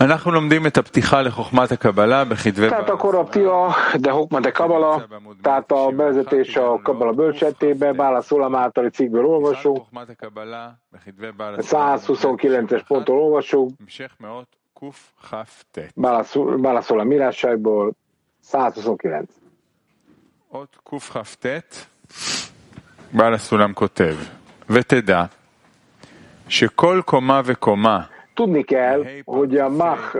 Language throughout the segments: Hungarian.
אנחנו לומדים את הפתיחה לחוכמת הקבלה בכתבי Tehát akkor a Tia, de Hokma de Kabala, tehát a bevezetés a Kabala bölcsettébe, Bála Szulam általi cikkből olvasunk, חוכמת הקבלה בכתבי בעל 129-es ponttól olvasunk, המשך מאות קכ"ט. Bála Szulam írásaiból 129. אות קכ"ט, בעל הסולם כותב, ותדע שכל קומה וקומה Tudni kell, hogy a Mach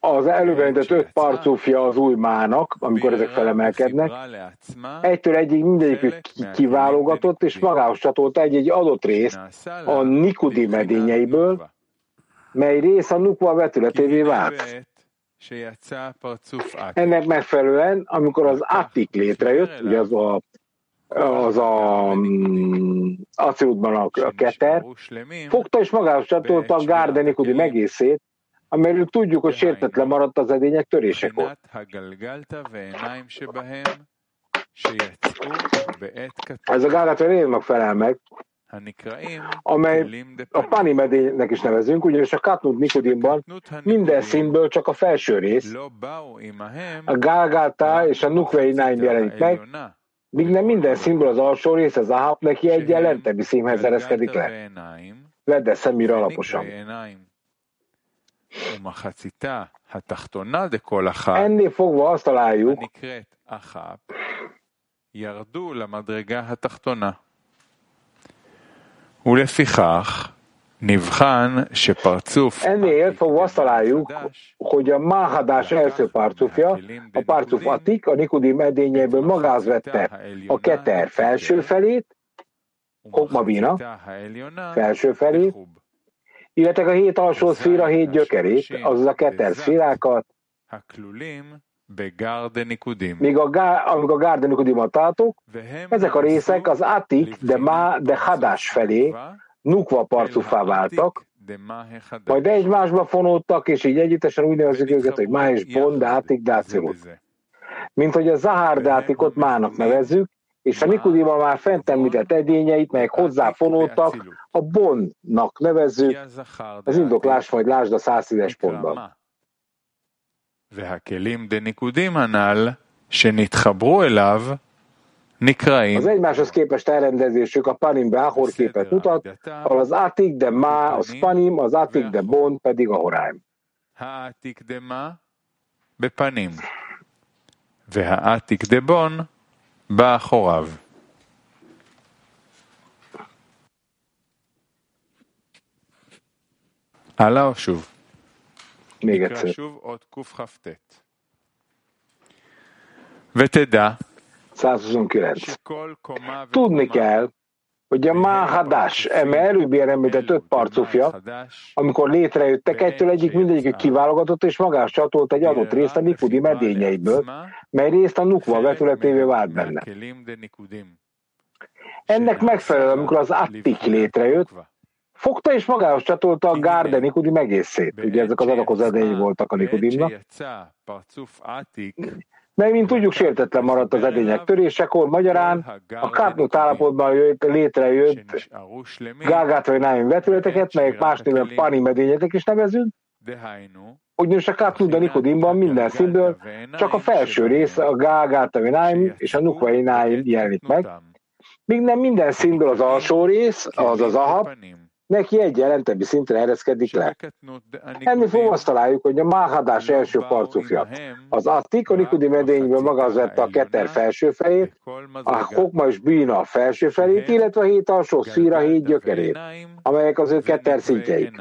az előbb említett öt parcúfja az új mának, amikor ezek felemelkednek, egytől egyik mindegyikük kiválogatott, és magához csatolt egy-egy adott részt a Nikudi medényeiből, mely rész a nukva vetületévé vált. Ennek megfelelően, amikor az Attik létrejött, ugye az a az a mm, um, Aciutban a, a Keter, fogta és magához csatolta a Gárde Nikodim egészét, amiről tudjuk, hogy sértetlen maradt az edények törésekor. Ez a Gárda Terénnak felel meg, amely a pani panimedénynek is nevezünk, ugyanis a Katnut Nikodimban minden színből csak a felső rész, a Gálgátá és a Nukvei Náim jelenik meg, míg nem minden színből az alsó rész, az Ahab neki egy lentebbi színhez ereszkedik גלגלתא le. ועיניים, Vedd ezt szemére ונקרא alaposan. עיניים. ומחציתה התחתונה דכל אחת, Ennél fogva azt találjuk, הנקראת אחת, ירדו למדרגה התחתונה. ולפיכך נבחן שפרצוף Ennél fogva azt találjuk, hogy a Máhadás első párcufja, a párcuf Atik, a Nikodim edényéből magához vette a keter felső felét, Hokmabina felső felét, illetve a hét alsó szféra hét gyökerét, azaz a keter szférákat, Míg a, gá, amíg a Gárden Nikodimot ezek a részek az Atik, de Má, de Hadás felé, Nukva parcufá váltak, majd egymásba fonódtak, és így együttesen úgy nevezzük őket, hogy Má és Bon, de Atik, de Acilut. Mint hogy a Zahár de Atikot Mának nevezzük, és a Nikodima már fent említett edényeit, melyek hozzá fonódtak, a Bonnak nevezzük, az indoklás majd lásd a 110-es pontban. והכלים דניקודים הנ"ל שנתחברו אליו נקראים Az egymáshoz képest elrendezésük a Panim Behor képet mutat, ahol az Atik de Má, az Panim, az Atik de Bon pedig a Horáim. העתיק דמה בפנים והעתיק דבון באחוריו. הלאה או שוב? Még נקרא egyszer. שוב עוד קכ"ט. ותדע 129. Tudni kell, hogy a Máhadás, eme előbb említett öt parcufja, amikor létrejöttek, egytől egyik mindegyik kiválogatott és magás csatolt egy adott részt a Nikudi medényeiből, mely részt a Nukva vetületévé vált benne. Ennek megfelelően, amikor az Attik létrejött, fogta és magához csatolta a Garden Nikudi egészét. Ugye ezek az adakozatei voltak a Nikudimnak. Mert, mint tudjuk, sértetlen maradt az edények törésekor, magyarán a kártott állapotban létrejött gágát vagy náim vetületeket, melyek más néven panim edényeknek is nevezünk, ugyanis a kátnuda nikodimban minden színből csak a felső rész a gágátavináim és a nukvaináim jelenik meg, míg nem minden színből az alsó rész, az az ahab, neki egy tebbi szintre ereszkedik le. Enni fog azt találjuk, hogy a Máhadás első parcufja. Az Attik a Nikudi medényből maga a Keter felső fejét, a Kokma és Bína felső felét, illetve a hét alsó szíra hét gyökerét, amelyek az ő Keter szintjeik.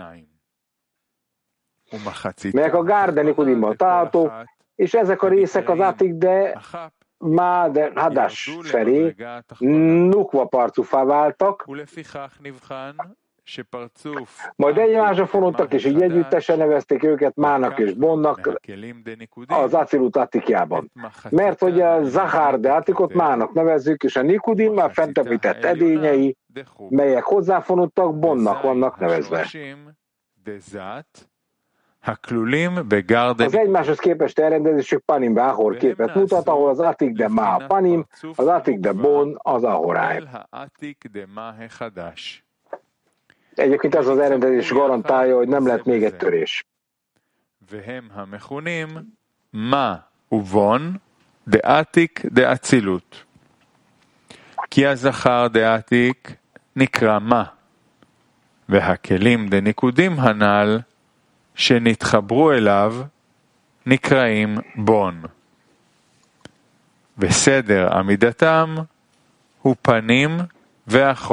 Melyek a Gárden Nikudimban és ezek a részek az Atik, de Máder Hadás felé nukva parcufá váltak, majd egymásra fonottak, és így együttesen nevezték őket Mának és Bonnak az Acilut Atikjában. Mert hogy a Zahár de Atikot Mának nevezzük, és a Nikudim már fentepített edényei, melyek hozzáfonottak, Bonnak vannak nevezve. Az egymáshoz képest elrendezésük Panim Váhor képet mutat, ahol az Atik de Ma Panim, az Atik de Bon, az Ahoráj. Egyébként ez az elrendelés garantálja, hogy nem lett még egy törés. והם המכונים מה ובון דעתיק דאצילות. כי הזכר דעתיק נקרא מה, והכלים דניקודים הנ"ל שנתחברו אליו נקראים בון. וסדר עמידתם הוא פנים.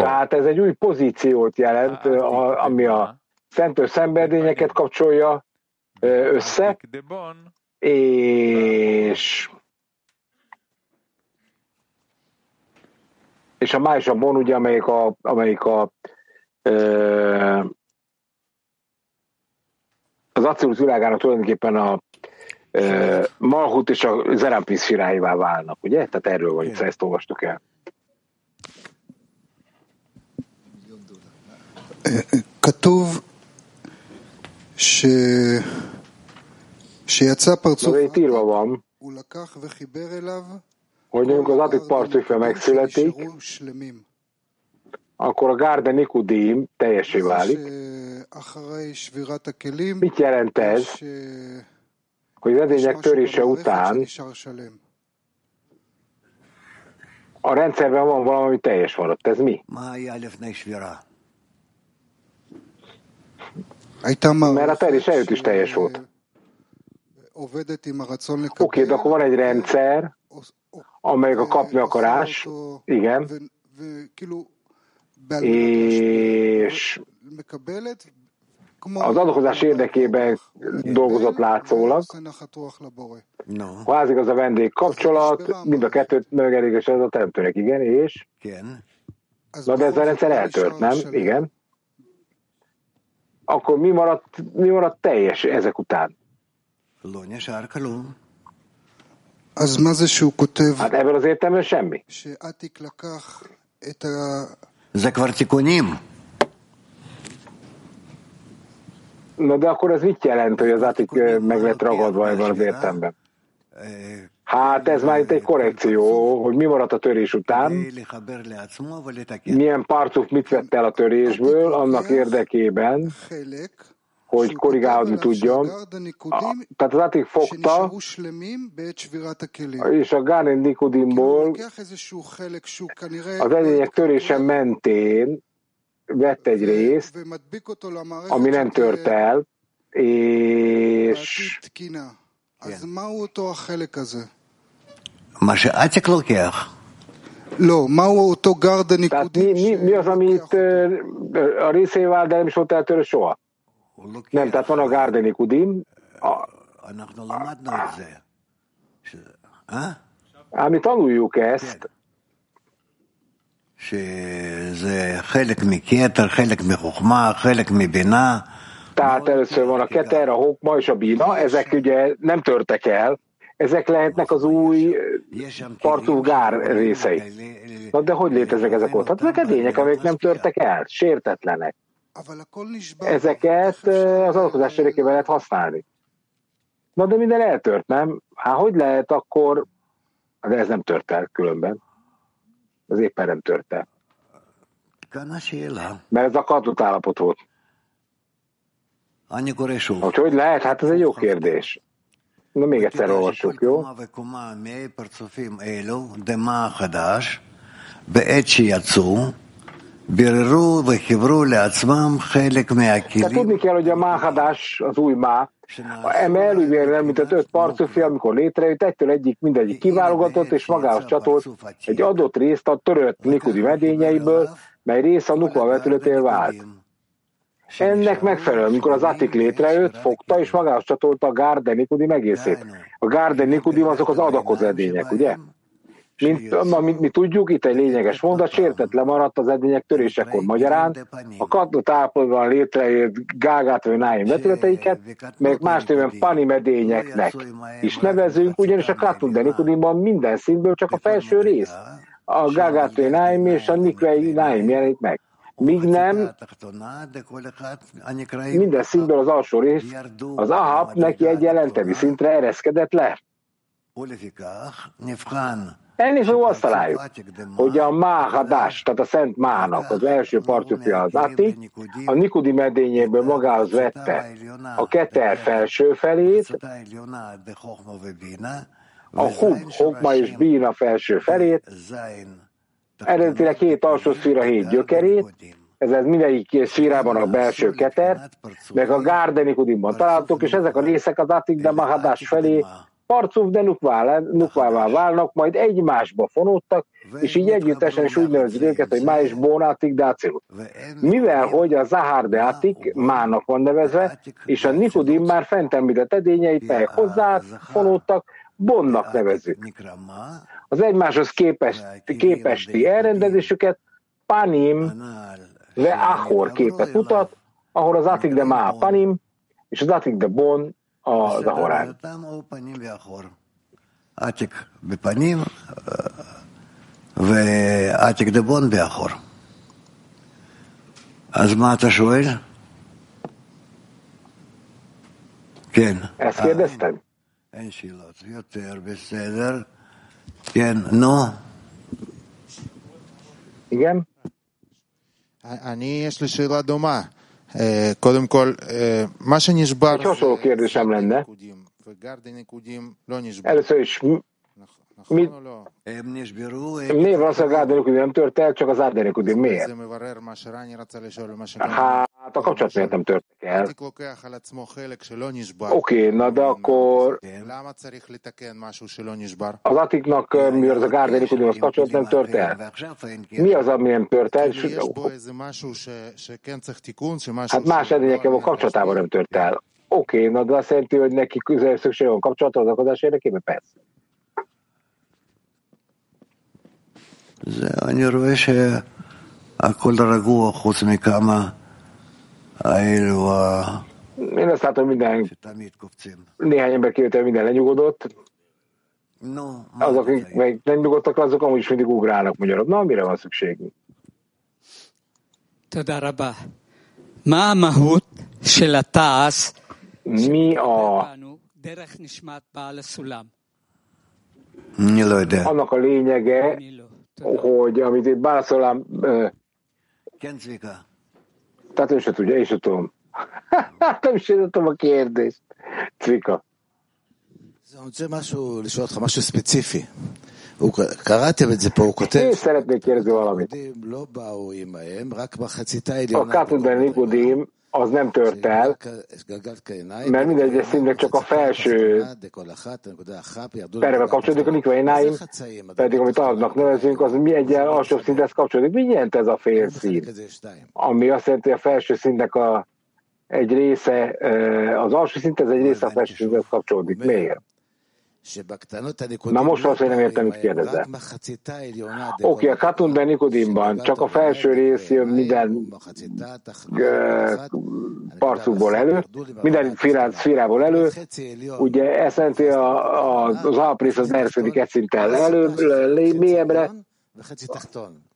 Tehát ez egy új pozíciót jelent, ami a szentő szenvedényeket kapcsolja össze, és és a más a bon, ugye, amelyik a, amelyik a ö, az Acilus világának tulajdonképpen a ö, Malhut és a Zerampis siráivá válnak, ugye? Tehát erről van itt, ezt olvastuk el. כתוב ש... שיצא פרצוף Na, de itt írva van, הוא לקח וחיבר אליו hogy amikor az Atik parcifja megsületik, שנשארו שלמים. akkor a Gárde Nikudim teljesé válik. שאחרי שבירת הכלים Mit jelent ez? יש, אה, Hogy az יש edények משהו törése במערכת után שנשאר שלם. a rendszerben van valami teljes maradt. Ez mi? Mert a terjes erőt is teljes volt. Oké, okay, de akkor van egy rendszer, amelyik a kapni akarás, igen, és az adakozás érdekében dolgozott látszólag. No. Ha ez a vendég kapcsolat, mind a kettőt megelégesen az a teremtőnek, igen, és? Igen. Na de ez a rendszer eltört, nem? Igen Akkor mi maradt, mi maradt teljes ezek után? לא נשאר כלום. אז מה זה שהוא כותב Hát ebben az értelemben semmi. שעתיק לקח את ה... זה כבר תיקונים. Na de akkor ez mit jelent, hogy az átik ö, meg lett ragadva ebben az értelemben? Hát ez már itt egy korrekció, hogy mi maradt a törés után, milyen parcuk mit vett el a törésből annak érdekében, hogy korrigálni tudjon. A, tehát az átig fogta, és a Gánen Nikodimból az egyények törése mentén vett egy részt, ami nem tört el, és כן. אז מהו אותו החלק הזה? מה שעתיק לוקח. לא, מהו אותו גרד הניקודים? מי עושה ריסייבה דלם שלא תיאטר שואה? nem, tehát van a Garden אנחנו למדנו את זה. ám tanuljuk ezt. שזה חלק מכתר, חלק מחוכמה, חלק מבינה. Tehát először van a Keter, a Hokma és a Bina, ezek ugye nem törtek el, ezek lehetnek az új partúgár részei. Na de hogy léteznek ezek ott? Hát ezek edények, amik nem törtek el, sértetlenek. Ezeket eh, az adatkozás érdekében lehet használni. Na de minden eltört, nem? Hát hogy lehet akkor... Hát, de ez nem tört el különben. Ez éppen nem tört el. Mert ez a kartott állapot volt. אני קורא שוב. Hogy hogy lehet? Hát ez egy jó kérdés. Na még egyszer תדע olvassuk, שכל jó? קומה וקומה מהפרצופים אלו, דמה החדש, בעת שיצאו, ביררו וחיברו לעצמם חלק Tehát tudni מהכלים kell, hogy a máhadás, az új má, eme elővérre említett öt parcufi, amikor létrejött, egytől egyik mindegyik kiválogatott, és magához csatolt egy adott részt a törött Nikudi medényeiből, mely rész a Nukva vetületél vált. Ennek megfelelően, amikor az Atik létrejött, fogta és magához csatolta a Gárde Nikudim egészét. A Gárde Nikudim azok az adakoz edények, ugye? Mint, na, mint mi tudjuk, itt egy lényeges mondat, sértetlen maradt az edények törésekor. Magyarán a kadott állapotban létrejött Gágát vagy Náim vetületeiket, melyek más néven Pani medényeknek is nevezünk, ugyanis a Katun de Nikodimban minden színből csak a felső rész, a Gágát vagy Náim és a Nikvei Náim jelenik meg míg nem. minden szintből az alsó rész, az Ahab neki egy jelentevi szintre ereszkedett le. Ennyi szó azt találjuk, hogy a máhadás, tehát a szent mának az első partjúpja az Ati, a Nikudi medényéből magához vette a keter felső felét, a hub, hokma és bína felső felét, eredetileg két alsó szféra, hét gyökerét, ez, ez mindegyik szférában a belső keter, meg a Gárdenikudimban találtuk, és ezek a részek az Atik de Mahadás felé Parcuf de nukvává válnak, majd egymásba fonódtak, és így együttesen is úgy nevezik őket, hogy Má és Bónátik Dácilut. Mivel, hogy a Zahár de Atik mának van nevezve, és a Nikudim már fent említett edényeit, melyek hozzá fonódtak, Bonnak nevezzük Az egymáshoz képest, képesti elrendezésüket Panim ve Ahor képet mutat, ahol az Atik de Má Panim, és az Atik de Bon az ahorán. עתיק בפנים ועתיק דבון באחור. אז מה אתה שואל? כן. Ezt kérdezted? אין שאלות. יותר בסדר. כן, נו. Igen? אני, יש לי שאלה דומה. אה, קודם כל, אה, מה שנשבר... Egy hasonló kérdésem lenne. ניקודים, וגרדי ניקודים לא נשבר. Mit, miért van az a Gárdenikudim nem tört el, csak az Árdenikudim miért? Hát a kapcsolat miért nem törtek el. Oké, na de akkor az Atiknak, mivel az a Gárdenikudim az kapcsolat nem tört el, mi az, ami nem tört el? Hát más edényekkel a kapcsolatában nem tört el. Oké, na de azt jelenti, hogy neki szüksége van kapcsolatra az akadás érdekében? Persze. אני רואה שהכל רגוע חוץ מכמה האלו ה- Én azt látom, hogy minden, שתמיד קופצים. néhány ember kivétel minden lenyugodott, נו, מה azok, אתה akik צריך? meg nem nyugodtak, azok amúgy is mindig ugrálnak magyarok. Na, mire van szükségünk? תודה רבה. מה המהות של התעש Mi a, בנו דרך נשמת בעל הסולם? אני לא יודע. annak a lényege, אני לא. תודה. hogy amit itt Bálszolám, ö, כן, צביקה. tehát ő se tudja, én se tudom. Hát nem is én tudom a kérdést. Cvika. אני רוצה משהו, לשאול אותך משהו ספציפי. הוא, קראתם את זה פה, הוא כותב, Én szeretnék kérdezni valamit. היהודים לא באו עמהם, רק מחציתה A העליונה. Katuden Nikodim az nem tört el, mert minden egyes szintnek csak a felső perve kapcsolódik, a nikvaináim pedig, amit annak nevezünk, az mi egyen alsóbb szinthez kapcsolódik. Mi jelent ez a félszín? Ami azt jelenti, hogy a felső szintnek a, egy része, eh, az alsó szint, ez egy része a felső szinthez kapcsolódik. Miért? Na most azt, hogy nem értem, mit kérdezel. Oké, a Katun Ben csak a felső rész jön minden parcukból elő, minden szférából elő. Ugye SNT a, a, az alaprész az erősödik egy szinttel elő, mélyebbre,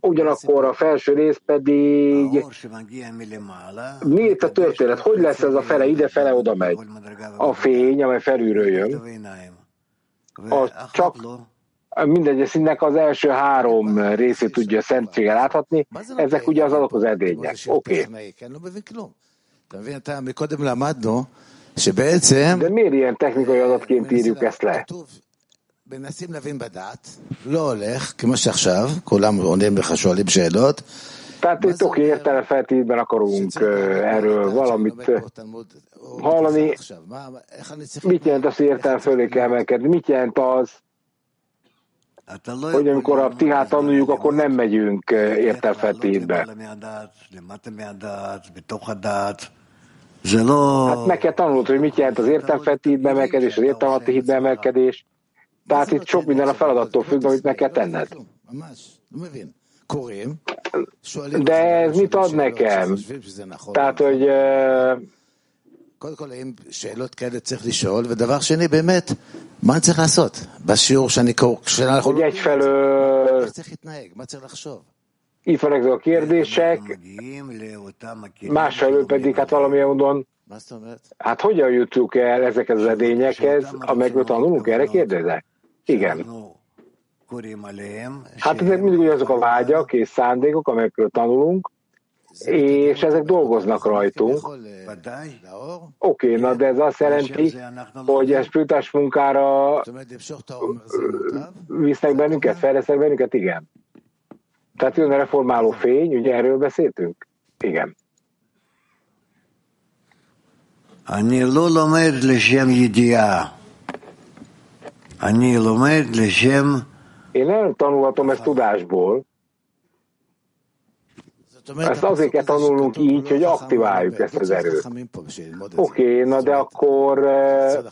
Ugyanakkor a felső rész pedig miért a történet? Hogy lesz ez a fele ide, fele oda megy? A fény, amely felülről jön, az ואחת csak לא. mindegy színnek az első három részét tudja szentséggel láthatni, ezek ugye az azok az edények. Oké. Okay. אני לא מבין כלום. אתה מבין, אתה מקודם למדנו שבעצם... De miért ilyen technikai adatként írjuk ezt le? כתוב, מנסים להבין בדעת, לא הולך, כמו שעכשיו, כולם עונים לך, שואלים שאלות. tehát itt oké, értelemfeltétben akarunk erről valamit hallani. Mit jelent az, hogy értelem fölé kell emelkedni? Mit jelent az, hogy amikor a ptihát tanuljuk, akkor nem megyünk értelfeltétbe. Hát meg kell tanulnod, hogy mit jelent az értelmfetítbe emelkedés, az értelmati hitbe emelkedés. Tehát itt sok minden a feladattól függ, amit meg kell tenned ממש, לא מבין. קוראים, שואלים... De אותך ez mit ad שאלות nekem? שחושבים שזה נכון. Tehát, hogy ö, קודם כל, האם שאלות כאלה צריך לשאול, ודבר שני, באמת, מה אני צריך לעשות? בשיעור שאני קורא, כשאנחנו hogy egyfelől איך צריך להתנהג? מה צריך לחשוב? itt vannak ezek a kérdések, מגיעים לאותם הכלים másfelől pedig hát valamilyen módon, מה זאת אומרת? hát hogyan jutunk el ezekhez az edényekhez, amelyekből tanulunk, erre kérdezek? Igen. שאנחנו קוראים עליהם, Hát ezek mindig ugyanazok a vágyak és szándékok, amelyekről tanulunk, és ezek dolgoznak rajtunk. ודאי, Oké, na de ez azt jelenti, hogy a spiritás munkára זאת אומרת, למשוך את העומר זה מוטב, visznek bennünket, fejlesznek bennünket? Igen. Tehát jön a reformáló fény, ugye erről beszéltünk? Igen. אני לא לומד לשם ידיעה. אני לומד לשם én eltanulhatom ezt tudásból. Ezt azért kell tanulnunk így, hogy aktiváljuk ezt az erőt. Oké, na de akkor... Eh,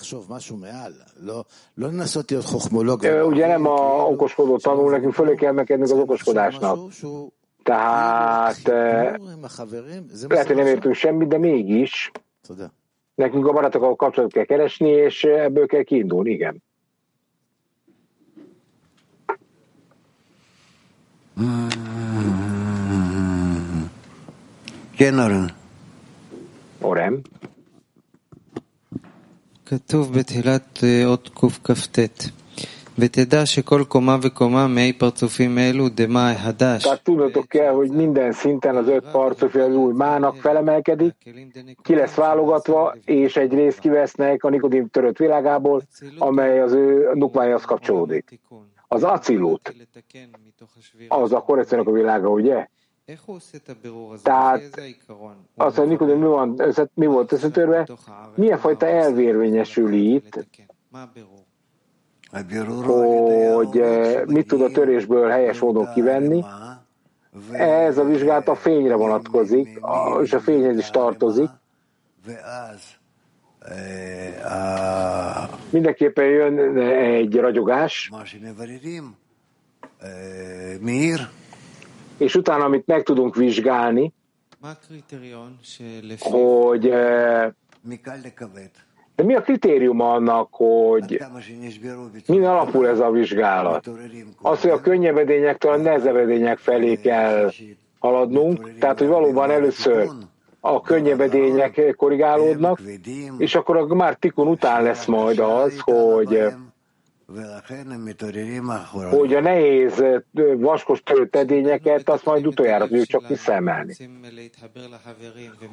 eh, ugye nem a okoskodó tanul, nekünk fölé kell megkednünk az okoskodásnak. Tehát lehet, hogy nem értünk semmit, de mégis nekünk a barátokkal kapcsolatot kell keresni, és ebből kell kiindulni, igen. כן, אורן. Orem. כתוב בתחילת אה, אות קכ"ט ותדע שכל קומה וקומה מאי פרצופים אלו דמאי הדש. Tehát tudnotok kell, hogy minden szinten az öt parcofi az új mának felemelkedik, ki lesz válogatva, és egy részt kivesznek a Nikodim törött világából, amely az ő nukmájához kapcsolódik. Az acilut, az a korrekciónak a világa, ugye? Tehát az, hogy Nikodim mi, van, mi volt összetörve, milyen fajta elvérvényesül itt, hogy eh, mit tud a törésből helyes módon kivenni. Ez a vizsgálat a fényre vonatkozik, és a fényhez is tartozik. Mindenképpen jön egy ragyogás. És utána, amit meg tudunk vizsgálni, hogy eh, de mi a kritérium annak, hogy min alapul ez a vizsgálat? Az, hogy a könnyebb edényektől a nehezebb edények felé kell haladnunk, tehát hogy valóban először a könnyebb könnyevedények korrigálódnak, és akkor a már tikun után lesz majd az, hogy hogy a nehéz vaskos töltedényeket azt majd utoljára tudjuk csak visszaemelni.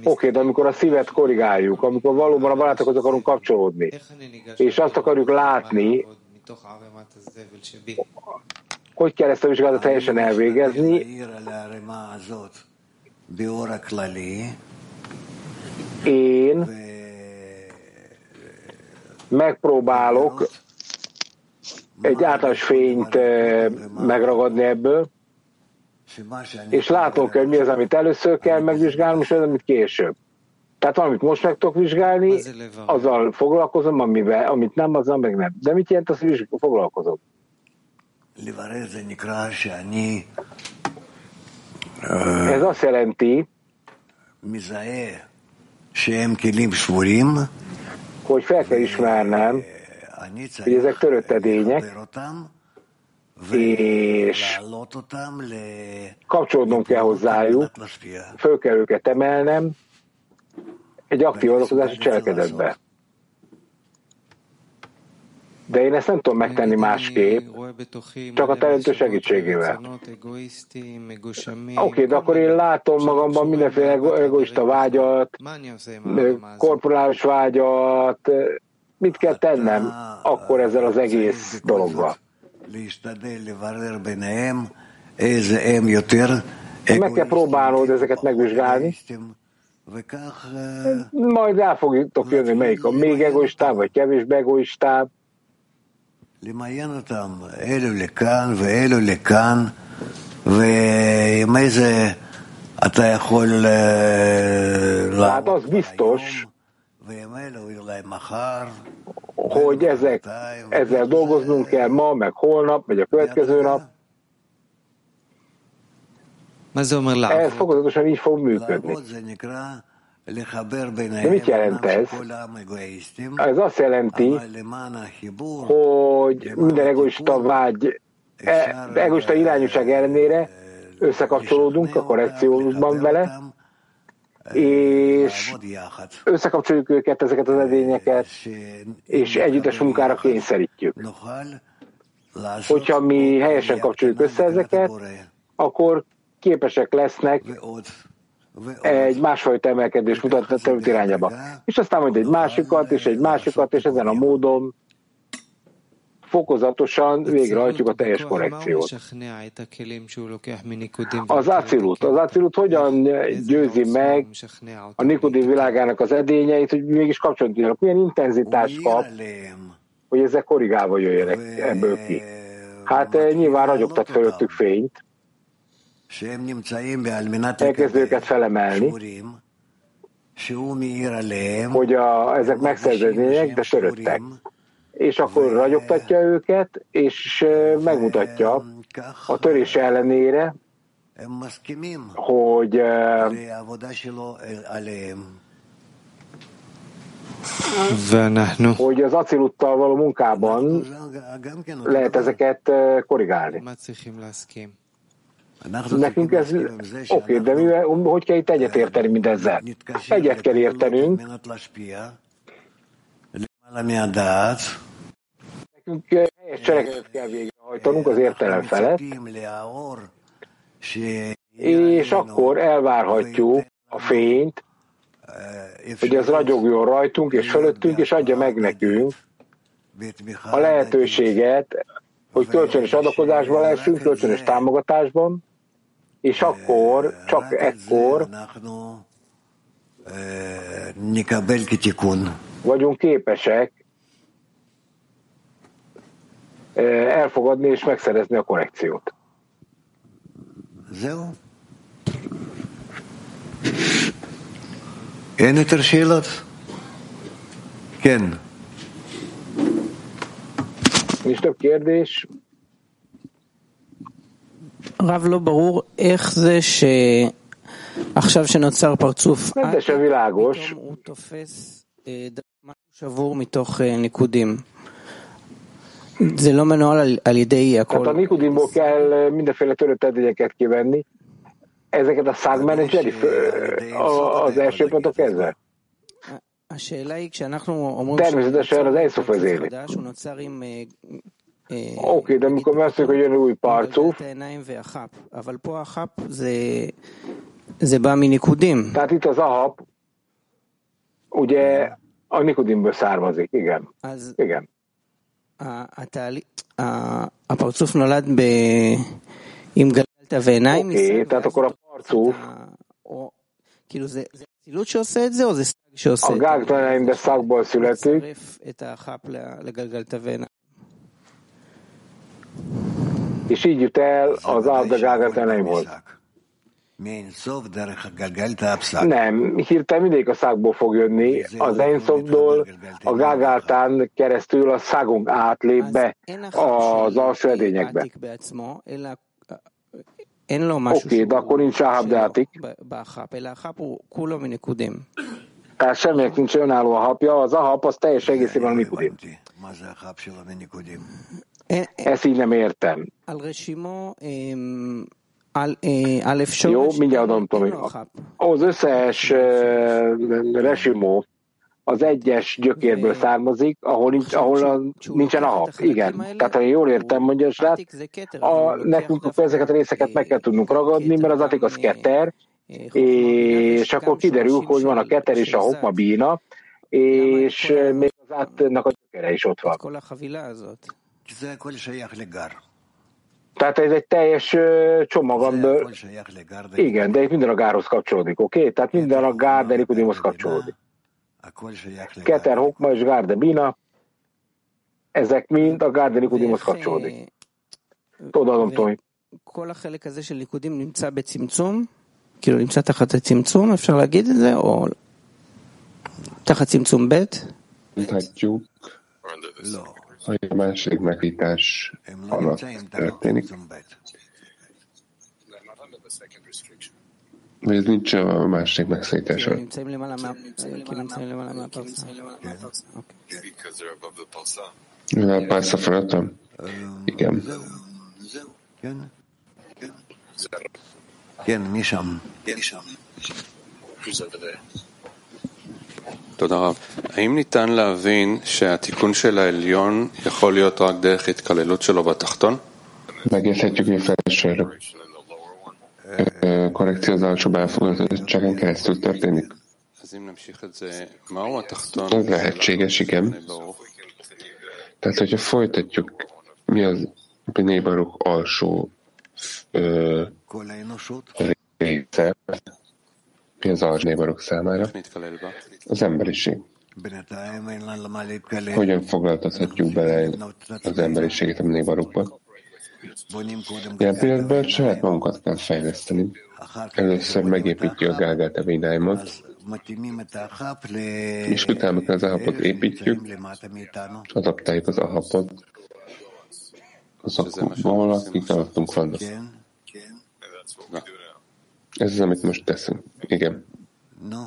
Oké, de amikor a szívet korrigáljuk, amikor valóban a barátokhoz akarunk kapcsolódni, és azt akarjuk látni, hogy kell ezt a vizsgálatot teljesen elvégezni, én megpróbálok egy általános fényt megragadni ebből, és látok, hogy mi az, amit először kell megvizsgálnom, és az, amit később. Tehát amit most meg tudok vizsgálni, azzal foglalkozom, amivel, amit nem, azzal meg nem. De mit jelent az, hogy foglalkozom? Ez azt jelenti, hogy fel kell ismernem, hogy ezek törött edények, és kapcsolódnom kell hozzájuk, föl kell őket emelnem egy aktív adakozási cselekedetbe. De én ezt nem tudom megtenni másképp, csak a teremtő segítségével. Oké, okay, de akkor én látom magamban mindenféle egoista vágyat, korporális vágyat, mit kell tennem akkor ezzel az egész dologgal? Meg kell próbálnod ezeket megvizsgálni, majd rá fogjuk jönni, melyik a még egoistább, vagy kevésbé egoistább, tehát az biztos, hogy ezek, ezzel dolgoznunk kell ma, meg holnap, vagy a következő nap. Ez fokozatosan így fog működni. De mit jelent ez? Ez azt jelenti, hogy minden egoista vágy, e, egoista irányúság ellenére összekapcsolódunk a korrekcióban vele, és összekapcsoljuk őket, ezeket az edényeket, és együttes munkára kényszerítjük. Hogyha mi helyesen kapcsoljuk össze ezeket, akkor képesek lesznek egy másfajta emelkedés mutatni a irányába. És aztán majd egy másikat, és egy másikat, és ezen a módon fokozatosan végrehajtjuk a teljes korrekciót. Az ácilut. Az ácilut hogyan győzi meg a Nikodin világának az edényeit, hogy mégis kapcsolatban. Milyen intenzitást kap, hogy ezek korrigálva jöjjenek ebből ki. Hát eh, nyilván ragyogtat fölöttük fényt, elkezd őket felemelni, hogy a, ezek megszerződnének, de söröttek. És akkor ragyogtatja őket, és megmutatja a törés ellenére, hogy hogy az aciluttal való munkában lehet ezeket korrigálni. Nekünk ez oké, okay, de mivel, hogy kell itt egyetérteni mindezzel? Egyet kell értenünk. Nekünk helyes cselekedet kell végrehajtanunk az értelem felett, és akkor elvárhatjuk a fényt, hogy ez ragyogjon rajtunk és fölöttünk, és adja meg nekünk a lehetőséget, hogy kölcsönös adakozásban leszünk, kölcsönös támogatásban, és akkor, csak ekkor vagyunk képesek elfogadni és megszerezni a korrekciót. Én ötör sélat? Ken. Nincs több kérdés. רב, לא ברור איך זה שעכשיו שנוצר פרצוף, világos, פתאום הוא תופס אה, משהו שבור מתוך אה, ניקודים. זה לא מנוהל על, ידי tehát a הכל. nikodimból kell mindenféle törött edényeket kivenni. Ezeket a szagmenedzseri az első pontok kezdve. השאלה היא, כשאנחנו אומרים természetesen az Eiszuf vezéli. חדש, הוא נוצר עם... אה, אה, Oké, okay, de amikor megszűnik, hogy jön új parcuf, גלגלת העיניים והחאפ, אבל פה החאפ זה, זה בא מניקודים. tehát itt az ahap, ugye a nikodimből származik, igen. אז Igen. ה- התהליך, ה- הפרצוף נולד ב... עם גלגלת ועיניים אוקיי, מסביב, אתה ואז קורא הוא פרצוף. אתה- או- כאילו זה זה אצילות שעושה את זה, או זה סטאג שעושה A את זה? gágtalaimbe szakból születik, מצרף את החאפ ל- לגלגלת ועיניים. És így jut el az alda nem volt. Nem, hirtelen mindig a szákból fog jönni, az Enszobdól, a Gágátán keresztül a szágunk átlép be az alsó edényekbe. Oké, okay, de akkor nincs áhabdátik. Tehát semminek nincs önálló a hapja, az a ahap az teljes egészében a nikudim. Ezt így nem értem. Jó, mindjárt adom, Tomi. Az összes uh, eh, resimó az egyes gyökérből származik, ahol, nincs, ahol a, nincsen a. Igen, tehát ha jól értem, mondja a srác, a, nekünk ezeket a részeket meg kell tudnunk ragadni, mert az atik az keter, és akkor kiderül, hogy van a keter és a hopma bína, és eh, még az átnak a gyökere is ott van. את כל החבילה הזאת. כי זה הכל שייך לגר. Tehát ez egy teljes ö, csomag, זה amiből הכל שייך לגר. Igen, de itt minden a gárhoz kapcsolódik, oké? Okay? Tehát minden a gár, de Nikodimhoz kapcsolódik. הכל שייך לגר. Keter, Hokma és gár, de Bina, ezek mind a gár, de Nikodimhoz ואיך, kapcsolódik. אה, Tudod, adom, Tomi. כל החלק הזה של ליכודים נמצא בצמצום? כאילו נמצא תחת הצמצום, אפשר להגיד את זה? או תחת צמצום ב'? Mondhatjuk, לא, hogy a másik megítás הם לא alatt נמצאים תחת történik, צמצום ב'. vagy ez nincs a másik megszakítás כאילו alatt. נמצאים למעלה מה... כאילו נמצאים למעלה מהפרסה. Mivel párszor feladtam? Igen. זהו, זהו, כן. כן, משם. תודה רב. האם ניתן להבין שהתיקון של העליון יכול להיות רק דרך התקללות שלו בתחתון? Megérthetjük, hogy a felső ö, korrekció az alsóbb elfogadottságon keresztül történik. אז אם נמשיך את זה, מהו התחתון? Ez lehetséges, igen. ברוך? Tehát, hogyha folytatjuk, mi az Bnei Baruch alsó ö, כל האנושות, része, pénz alzsnévarok számára, az emberiség. Hogyan foglaltathatjuk bele az emberiséget a névarukba? Ilyen pillanatban saját magunkat kell fejleszteni. Először megépítjük a Gálgát a Védájmat, és utána, amikor az ahapot építjük, és adaptáljuk az ahapot, azok valakik alattunk vannak. כן, Ez az, amit most teszünk. Igen. נו.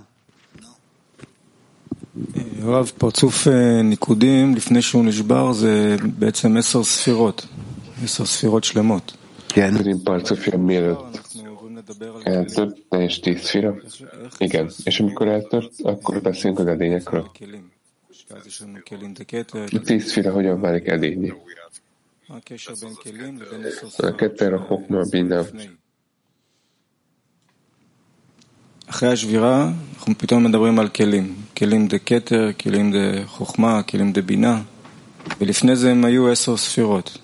הרב, פרצוף אה, ניקודים לפני שהוא נשבר זה בעצם עשר ספירות, עשר ספירות שלמות. כן, Tudim Parcofia mielőtt אנחנו עוברים לדבר על eltört, teljes tíz szféra. Igen. És amikor eltört, akkor beszélünk az edényekről. כלים. ואז יש לנו כלים דקטר, A tíz szféra hogyan válik edényi? מה הקשר בין כלים לבין עשר A ספירות? ketter, a hokma, a bina. אחרי השבירה אנחנו פתאום מדברים על כלים, כלים דה כתר, כלים דה חוכמה, כלים דה בינה, ולפני זה הם היו עשר ספירות.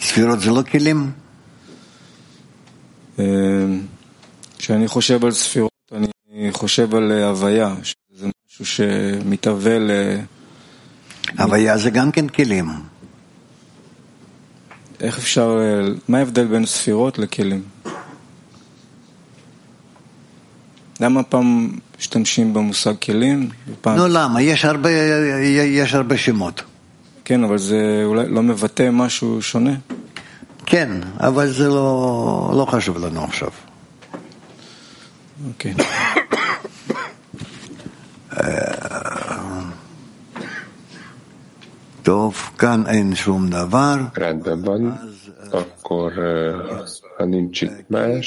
ספירות זה לא כלים? אה, כשאני חושב על ספירות, אני חושב על אה, הוויה, שזה משהו שמתהווה ל... הוויה זה גם כן כלים. איך אפשר, אה, מה ההבדל בין ספירות לכלים? למה פעם משתמשים במושג כלים? ופעם... נו למה? יש הרבה, יש הרבה שמות. כן, אבל זה אולי לא מבטא משהו שונה. כן, אבל זה לא, לא חשוב לנו עכשיו. אוקיי. טוב, כאן אין שום דבר. Rendben van. Akkor, ö, ha nincs itt más,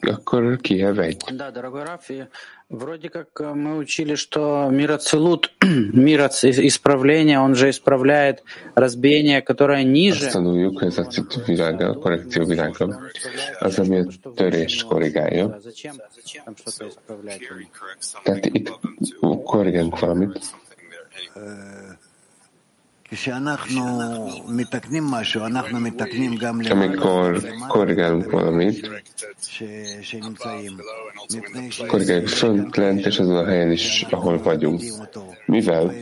akkor kihev egy. Да, дорогой Раф, и вроде как э, мы учили, что мироцелут, мироц исправление, он же исправляет разбиение, которое ниже. Azt tanuljuk, hogy ez a citu világa, a korrekció világa, az, ami a törést korrigálja. А Зачем? Там что-то исправлять? Tehát itt korrigálunk valamit. Amikor korrigálunk valamit, korrigáljuk fönt, lent, és azon a helyen is, ahol vagyunk. Mivel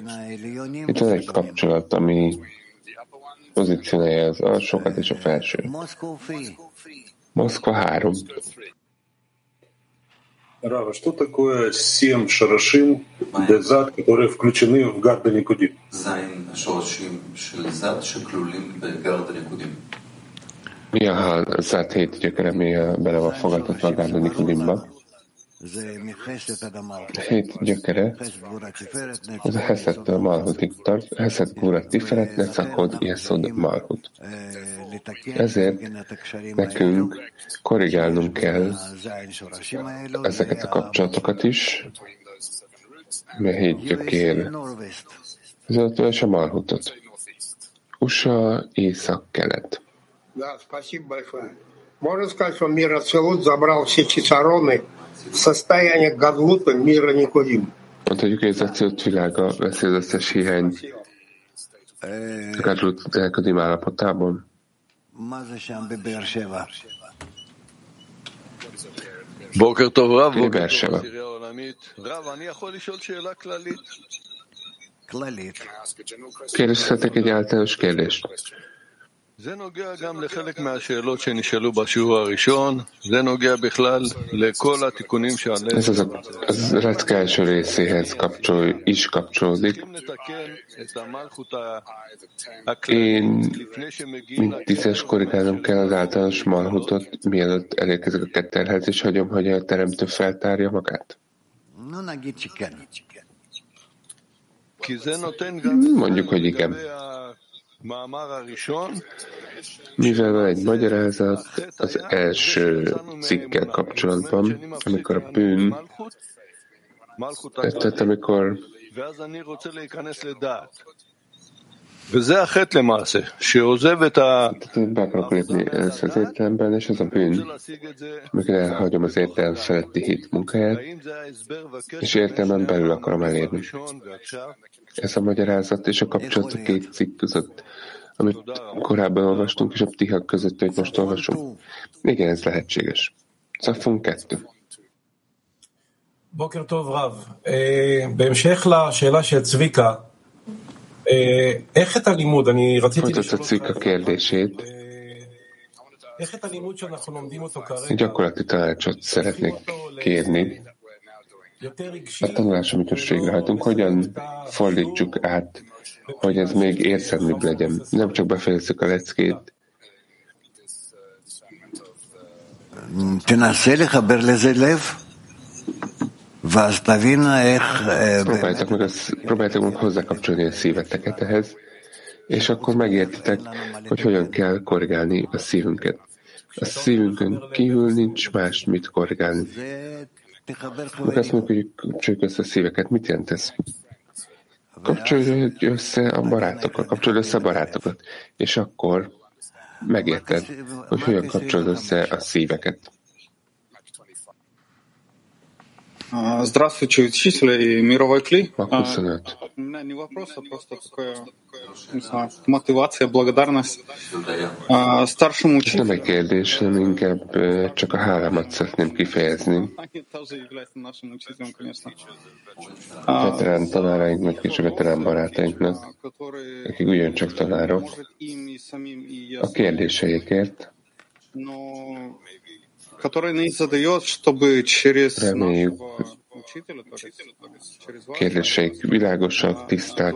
itt van egy kapcsolat, ami pozícionálja az alsókat és a felső. Moszkva 3. Рава, что такое семь шарашим дезад, которые включены в гарда Никудим? Я Mi a zátét gyökere, ami bele van fogadtatva a Gárda Nikulimba? A hét gyökere az a Heszettől Malhutig tart, Heszett Gúra Tiferet, Necakod, Jeszod, Malhut. Ezért nekünk korrigálnunk kell ezeket a kapcsolatokat is, mi a hét gyökér között, és a Malhutot. USA, Észak-Kelet. Да, спасибо большое. Можно сказать, все чицароны, состояние Гадлута мира Никудим. Mondhatjuk, hogy ez a célt világa veszi az összes hiány Gadlut elködim állapotában. מה זה שם בבאר שבע? בוקר טוב רב, בוקר מבאר טוב שבע. עשירייה עולמית. רב, אני יכול לשאול שאלה כללית? כללית. Kérdezhetek egy általános kérdést. זה נוגע גם לחלק מהשאלות שנשאלו בשיעור הראשון, זה נוגע בכלל לכל התיקונים שעליהם. Ez az a az recke első részéhez kapcsol, is kapcsolódik. לתקן את המלכות ה- Én, הכללית לפני שמגיעים mint tízes korrigálnom kell az általános malhutot, mielőtt elérkezek a ketterhez, és hagyom, hogy a teremtő feltárja magát. נו נגיד שכן. כי זה נותן גם Mondjuk, hogy igen. לגבי המאמר הראשון, Mivel van egy magyarázat az első cikkel kapcsolatban, amikor a bűn Tehát amikor ואז אני רוצה להיכנס לדעת. וזה החטא למעשה, שעוזב את ה... be akarok lépni először az értelemben, és az a bűn, amikor elhagyom az értelem feletti hit munkáját, és értelmen belül akarom elérni. Ez a magyarázat és a kapcsolat a két cikk között, amit korábban olvastunk, és a ptiha között, hogy most olvasunk. Igen, ez lehetséges. Szafon 2. בוקר טוב רב. אה, בהמשך לשאלה של צביקה, אה, איך את הלימוד, אני רציתי Folytatta לשאול cikk a kérdését. איך את הלימוד שאנחנו לומדים אותו כרגע, Gyakorlati tanácsot szeretnék kérni. A tanulás, amit most végrehajtunk, hogyan fordítsuk át, hogy ez még értelműbb legyen. Nem csak befejezzük a leckét. Próbáljátok meg, próbáljátok meg hozzákapcsolni a szíveteket ehhez, és akkor megértitek, hogy hogyan kell korrigálni a szívünket. A szívünkön kívül nincs más, mit korrigálni. Amikor azt mondjuk, hogy kapcsoljuk össze a szíveket, mit jelent ez? Kapcsolj össze a barátokkal, kapcsolj össze a barátokat, és akkor megérted, hogy hogyan kapcsolod össze a szíveket. А, Здравствуйте, учитель и мировой кли. Mag А, 25. У меня не вопрос, а просто такая не знаю, мотивация, благодарность А, старшему Ez nem учителю. egy kérdés, hanem inkább ö, csak a hálámat szeretném kifejezni. Они тоже являются нашим учителем, конечно. А, Veterán tanárainknak és a veterán barátainknak, akik ugyancsak tanárok, Может, им и самим и я, a kérdéseikért Reméljük, kérdéseik világosak, tiszták,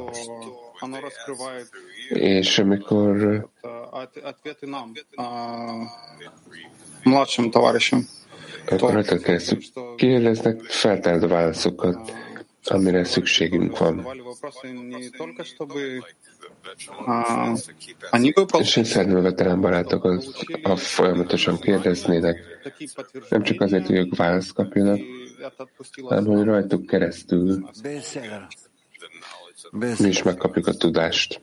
és amikor akkor rajta keresztül kérdeznek feltárt válaszokat, amire szükségünk van. Задавали вопросы не только, чтобы а, они бы És én szeretném a veterán barátokat, ha folyamatosan kérdeznének, nem csak azért, hogy ők választ kapjanak, hanem hogy rajtuk keresztül mi is megkapjuk a tudást.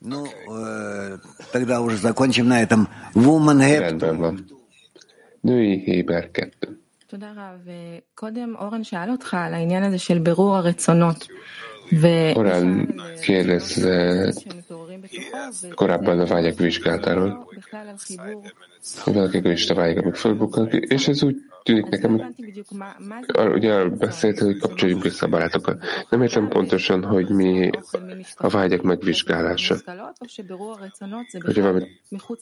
Ну, э, тогда уже закончим на этом. Woman Hep. Rendben van. Női Héber 2. תודה רב. קודם אורן שאל אותך על העניין הזה של בירור הרצונות. Korán kérdezett korábban a vágyak vizsgálatáról, hogy valaki egoista vágyak, amik fölbukkannak, és ez úgy tűnik nekem, ugye beszélt, hogy kapcsoljunk össze a barátokat. Nem értem pontosan, hogy mi a vágyak megvizsgálása. Hogy valami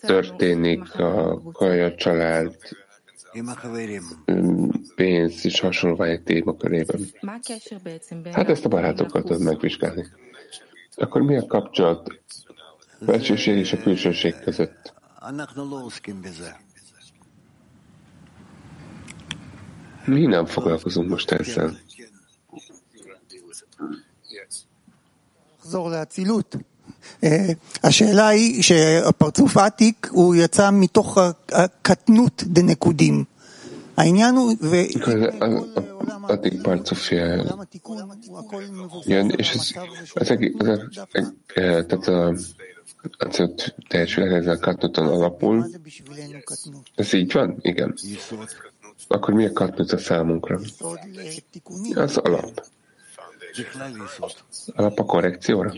történik a kaja család pénz is hasonló vágy témakörében. Hát ezt a barátokkal tudod megvizsgálni. Akkor mi a kapcsolat a belsőség és a külsőség között? Mi nem foglalkozunk most ezzel. אה, השאלה היא שהפרצוף עתיק הוא יצא מתוך הקטנות דנקודים. העניין הוא, ו... Akkor az- a- a- addig Parcofia jön, és ez, az egész, az, a- e- tehát a, az a teljes világ ezzel katnuton alapul. Ez így van? Igen. Akkor mi a katnut a számunkra? Az alap. Alap a korrekcióra?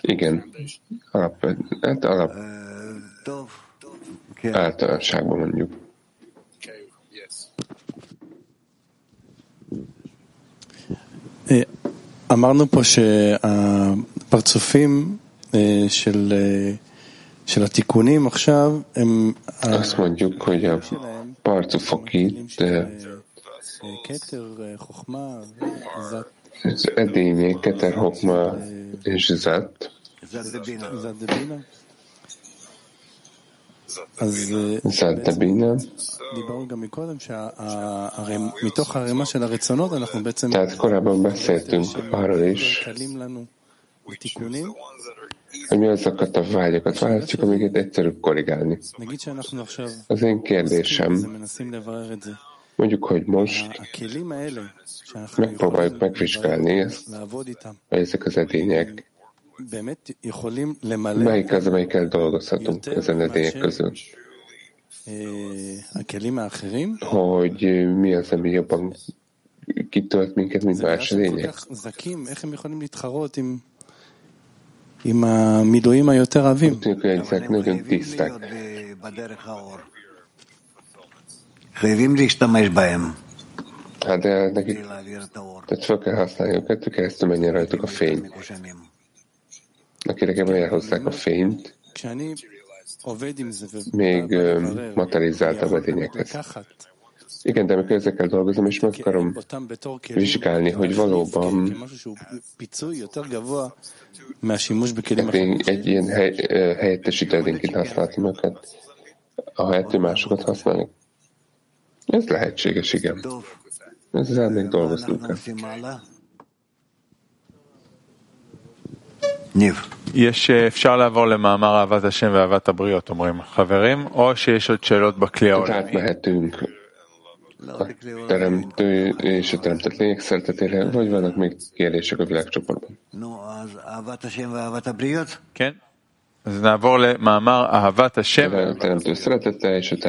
Igen. Alap, hát alap. Általánosságban mondjuk. אה, אמרנו פה שהפרצופים אה, של, אה, של התיקונים עכשיו הם... Azt mondjuk, hogy a parcufok itt eh, אה, כתר, אה, חוכמה, זת, az edények, Keter, Hokma és Zat, זת דבינה. אז אה, Zat Dabina. דיברנו גם מקודם שמתוך הערימה של הרצונות אנחנו בעצם Tehát korábban beszéltünk arról is, קלים לנו בתיקונים. hogy mi azokat a vágyakat választjuk, amiket egyszerűbb korrigálni. נגיד שאנחנו עכשיו Az én kérdésem, מנסים לברר את זה. Mondjuk, hogy most megpróbáljuk megvizsgálni ezt, hogy ezek az edények, melyik az, amelyikkel dolgozhatunk ezen edények közül. Hogy mi az, ami jobban kitölt minket, mint más edények. עם המילואים היותר עבים. Hát de nekik, tehát fel kell használni őket, hogy keresztül menjen rajtuk a fény. Akinek ebben elhozták a fényt, még materializáltabb a tényekhez. Igen, de amikor ezekkel dolgozom, és meg akarom vizsgálni, hogy valóban egy, ilyen hely, helyettesítő edénként használtam őket, ahelyett, hogy másokat használni. Ez lehetséges, igen. ezzel még dolgoznunk kell. יש, אפשר לעבור למאמר אהבת השם ואהבת הבריות, אומרים חברים, או שיש עוד שאלות בכלי העולמי. a teremtő és a teremtett lények szeretetére, vagy vannak még kérdések a világcsoportban? כן. אז נעבור למאמר אהבת השם.